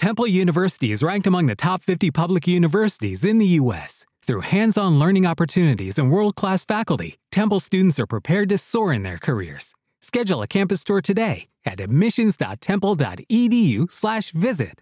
Temple University is ranked among the top 50 public universities in the U.S. Through hands on learning opportunities and world class faculty, Temple students are prepared to soar in their careers. Schedule a campus tour today at admissions.temple.edu/slash visit.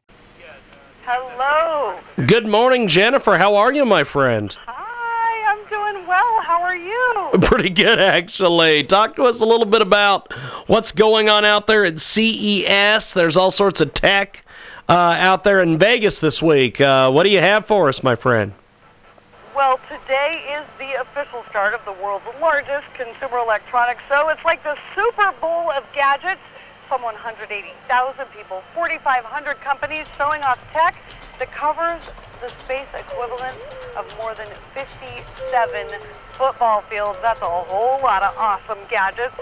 Hello. Good morning, Jennifer. How are you, my friend? Hi, I'm doing well. How are you? Pretty good, actually. Talk to us a little bit about what's going on out there at CES. There's all sorts of tech uh, out there in Vegas this week. Uh, what do you have for us, my friend? Well, today is the official start of the world's largest consumer electronics show. It's like the Super Bowl of gadgets. Some 180,000 people, 4,500 companies showing off tech that covers the space equivalent of more than 57 football fields. That's a whole lot of awesome gadgets,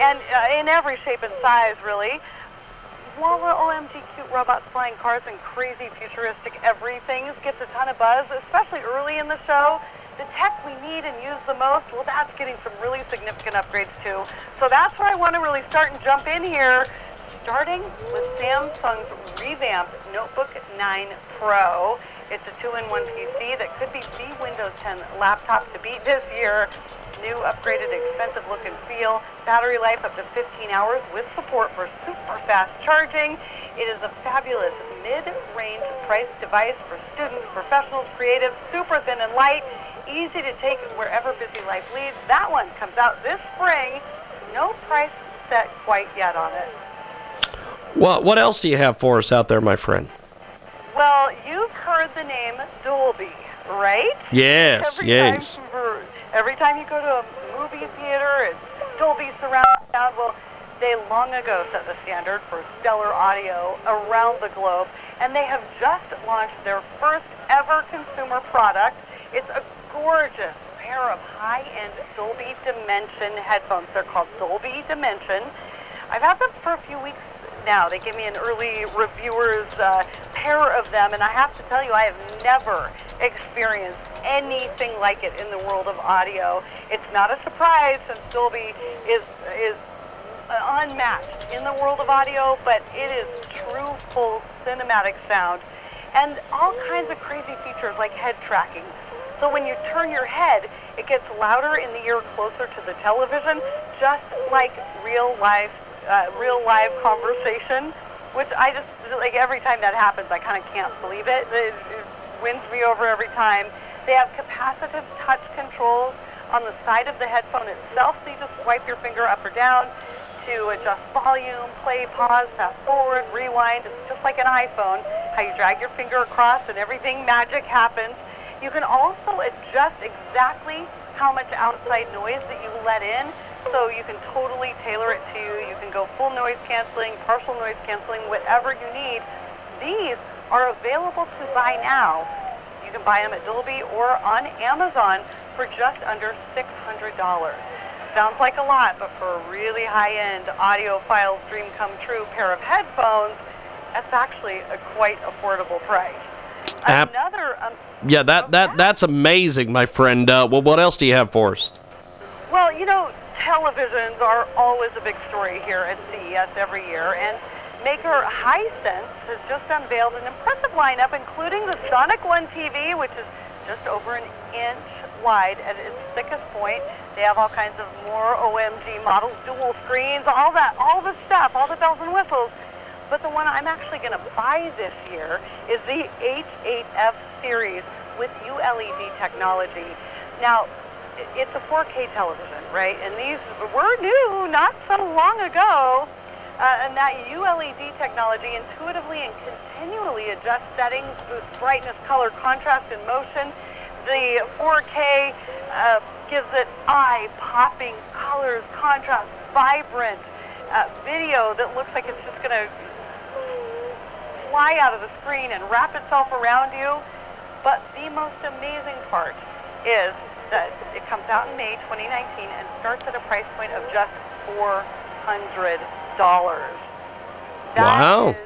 and uh, in every shape and size, really. Walla OMG cute robots flying cars and crazy futuristic everythings gets a ton of buzz, especially early in the show. The tech we need and use the most, well, that's getting some really significant upgrades too. So that's where I want to really start and jump in here, starting with Samsung's revamped Notebook 9 Pro. It's a two-in-one PC that could be the Windows 10 laptop to beat this year. New, upgraded, expensive look and feel. Battery life up to 15 hours with support for super fast charging. It is a fabulous mid-range price device for students, professionals, creatives, super thin and light, easy to take wherever busy life leads. That one comes out this spring. No price set quite yet on it. Well, what else do you have for us out there, my friend? Well, you've heard the name Dolby, right? Yes, every yes. Time, every time you go to a movie theater, it's Dolby surround sound. Well, they long ago set the standard for stellar audio around the globe, and they have just launched their first ever consumer product. It's a gorgeous pair of high-end Dolby Dimension headphones. They're called Dolby Dimension. I've had them for a few weeks now. They gave me an early reviewer's uh, pair of them, and I have to tell you, I have never experienced anything like it in the world of audio. It's not a surprise since Dolby is is unmatched in the world of audio, but it is true full cinematic sound and all kinds of crazy features like head tracking. So when you turn your head, it gets louder in the ear closer to the television, just like real life uh, real live conversation, which I just like every time that happens, I kind of can't believe it. it. It wins me over every time. They have capacitive touch controls on the side of the headphone itself, so you just swipe your finger up or down to adjust volume, play, pause, fast forward, rewind. It's just like an iPhone, how you drag your finger across and everything magic happens. You can also adjust exactly how much outside noise that you let in so you can totally tailor it to you. You can go full noise canceling, partial noise canceling, whatever you need. These are available to buy now. You can buy them at Dolby or on Amazon for just under $600. Sounds like a lot, but for a really high-end audiophile dream come true pair of headphones, that's actually a quite affordable price. Another um, Yeah, that, that that's amazing, my friend. Uh, well, what else do you have for us? Well, you know, televisions are always a big story here at CES every year, and maker Hisense has just unveiled an impressive lineup, including the Sonic One TV, which is just over an inch wide at its thickest point. They have all kinds of more OMG models, dual screens, all that, all the stuff, all the bells and whistles. But the one I'm actually going to buy this year is the H8F series with ULED technology. Now, it's a 4K television, right? And these were new not so long ago. Uh, and that ULED technology intuitively and continually adjusts settings, boosts brightness, color, contrast, and motion. The 4K uh, gives it eye-popping colors, contrast, vibrant uh, video that looks like it's just going to fly out of the screen and wrap itself around you. But the most amazing part is that it comes out in May 2019 and starts at a price point of just $400. That Wow. is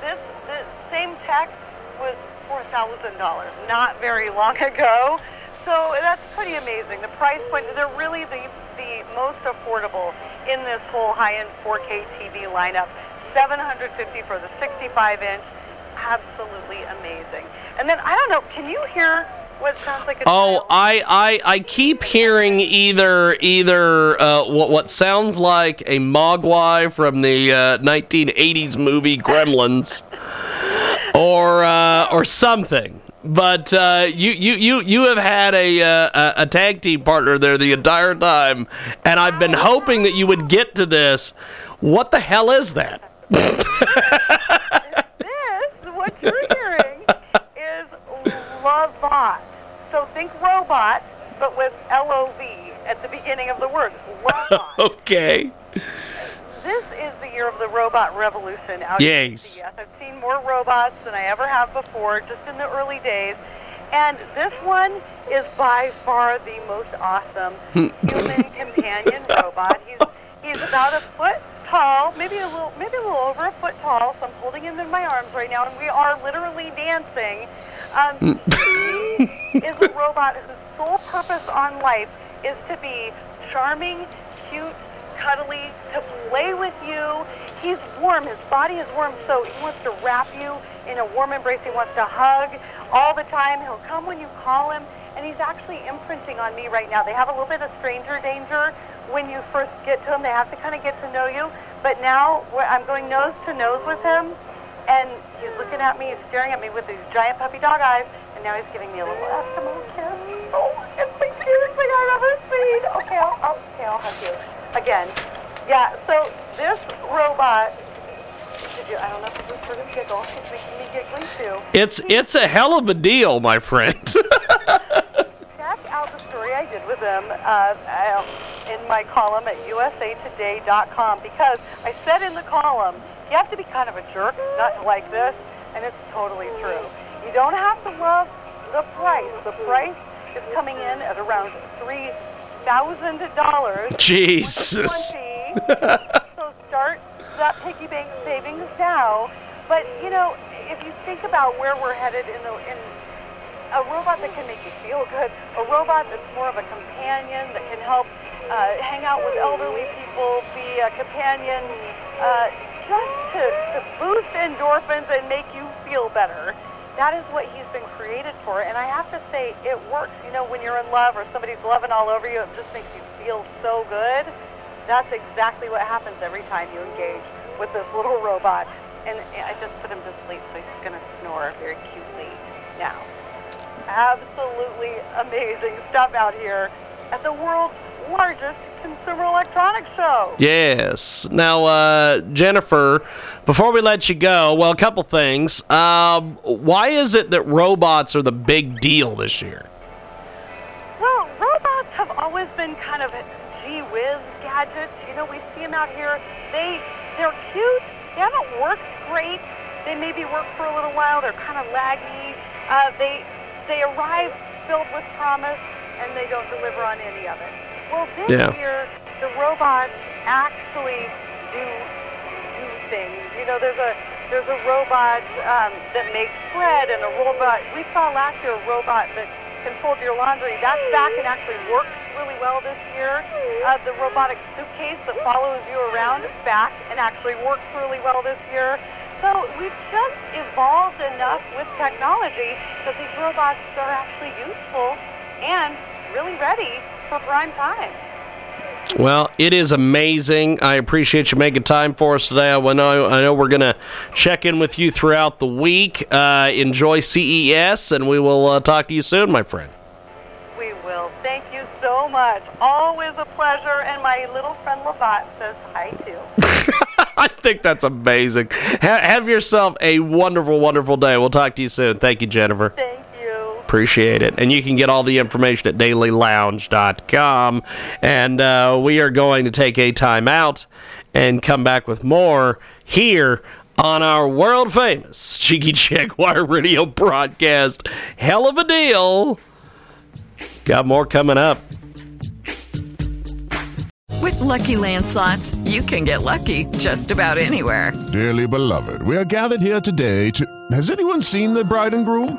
this, this same tech was $4,000 not very long ago. So that's pretty amazing. The price point, they're really the, the most affordable in this whole high-end 4K TV lineup. 750 for the 65 inch. Absolutely amazing. And then I don't know, can you hear what sounds like a Oh, I, I I keep hearing either either uh, what what sounds like a mogwai from the uh, 1980s movie Gremlins, or uh, or something. But uh, you, you you you have had a, uh, a tag team partner there the entire time, and I've been hoping that you would get to this. What the hell is that? this, what you're hearing, is Lovot. So think robot, but with L-O-V at the beginning of the word. Okay. this is the year of the robot revolution out Yes. CES. I've seen more robots than I ever have before, just in the early days. And this one is by far the most awesome hmm. human companion robot. He's he's about a foot tall, maybe a little maybe a little over a foot tall. So I'm holding him in my arms right now, and we are literally dancing. Um, he is a robot whose sole purpose on life is to be charming, cute, cuddly, to play with you. He's warm. His body is warm, so he wants to wrap you in a warm embrace. He wants to hug all the time. He'll come when you call him, and he's actually imprinting on me right now. They have a little bit of stranger danger when you first get to him. They have to kind of get to know you. But now I'm going nose to nose with him, and he's looking at me, he's staring at me with these giant puppy dog eyes, and now he's giving me a little Eskimo kiss. Oh, it's the cutest thing I've ever seen. Okay, I'll, I'll, okay, I'll hug you. Again. Yeah, so this robot, did you, I don't know if you just heard him giggle. He's making me giggly too. It's it's a hell of a deal, my friend. check out the story I did with him uh, uh, in my column at usatoday.com because I said in the column, you have to be kind of a jerk not to like this, and it's totally true. You don't have to love the price. The price is coming in at around $3,000. Jesus. so start that piggy bank savings now. But, you know, if you think about where we're headed in the in a robot that can make you feel good, a robot that's more of a companion that can help uh, hang out with elderly people, be a companion, uh, just to, to boost endorphins and make you feel better. That is what he's been created for, and I have to say, it works. You know, when you're in love or somebody's loving all over you, it just makes you feel so good. That's exactly what happens every time you engage with this little robot. And I just put him to sleep, so he's going to snore very cutely now absolutely amazing stuff out here at the world's largest consumer electronics show. Yes. Now, uh, Jennifer, before we let you go, well, a couple things. Um, why is it that robots are the big deal this year? Well, robots have always been kind of gee whiz gadgets. You know, we see them out here. They they're cute. They haven't worked great. They maybe work for a little while. They're kind of laggy. Uh, they they arrive filled with promise, and they don't deliver on any of it. Well, this Yeah. year the robots actually do do things. You know, there's a there's a robot um, that makes bread, and a robot. We saw last year a robot that can fold your laundry. That's back and actually works really well this year. Uh, the robotic suitcase that follows you around is back and actually works really well this year. So we've just evolved enough with technology that these robots are actually useful and really ready for prime time. Well, it is amazing. I appreciate you making time for us today. I know, I know we're going to check in with you throughout the week. Uh, enjoy CES, and we will uh, talk to you soon, my friend. We will. Thank you so much. Always a pleasure. And my little friend Lovot says hi too. I think that's amazing. Ha- have yourself a wonderful, wonderful day. We'll talk to you soon. Thank you, Jennifer. Thank you. Appreciate it. And you can get all the information at dailylounge.com. And uh, we are going to take a time out and come back with more here on our world famous Cheeky Jaguar radio broadcast. Hell of a deal. Got more coming up. With Lucky Land slots, you can get lucky just about anywhere. Dearly beloved, we are gathered here today to. Has anyone seen the bride and groom?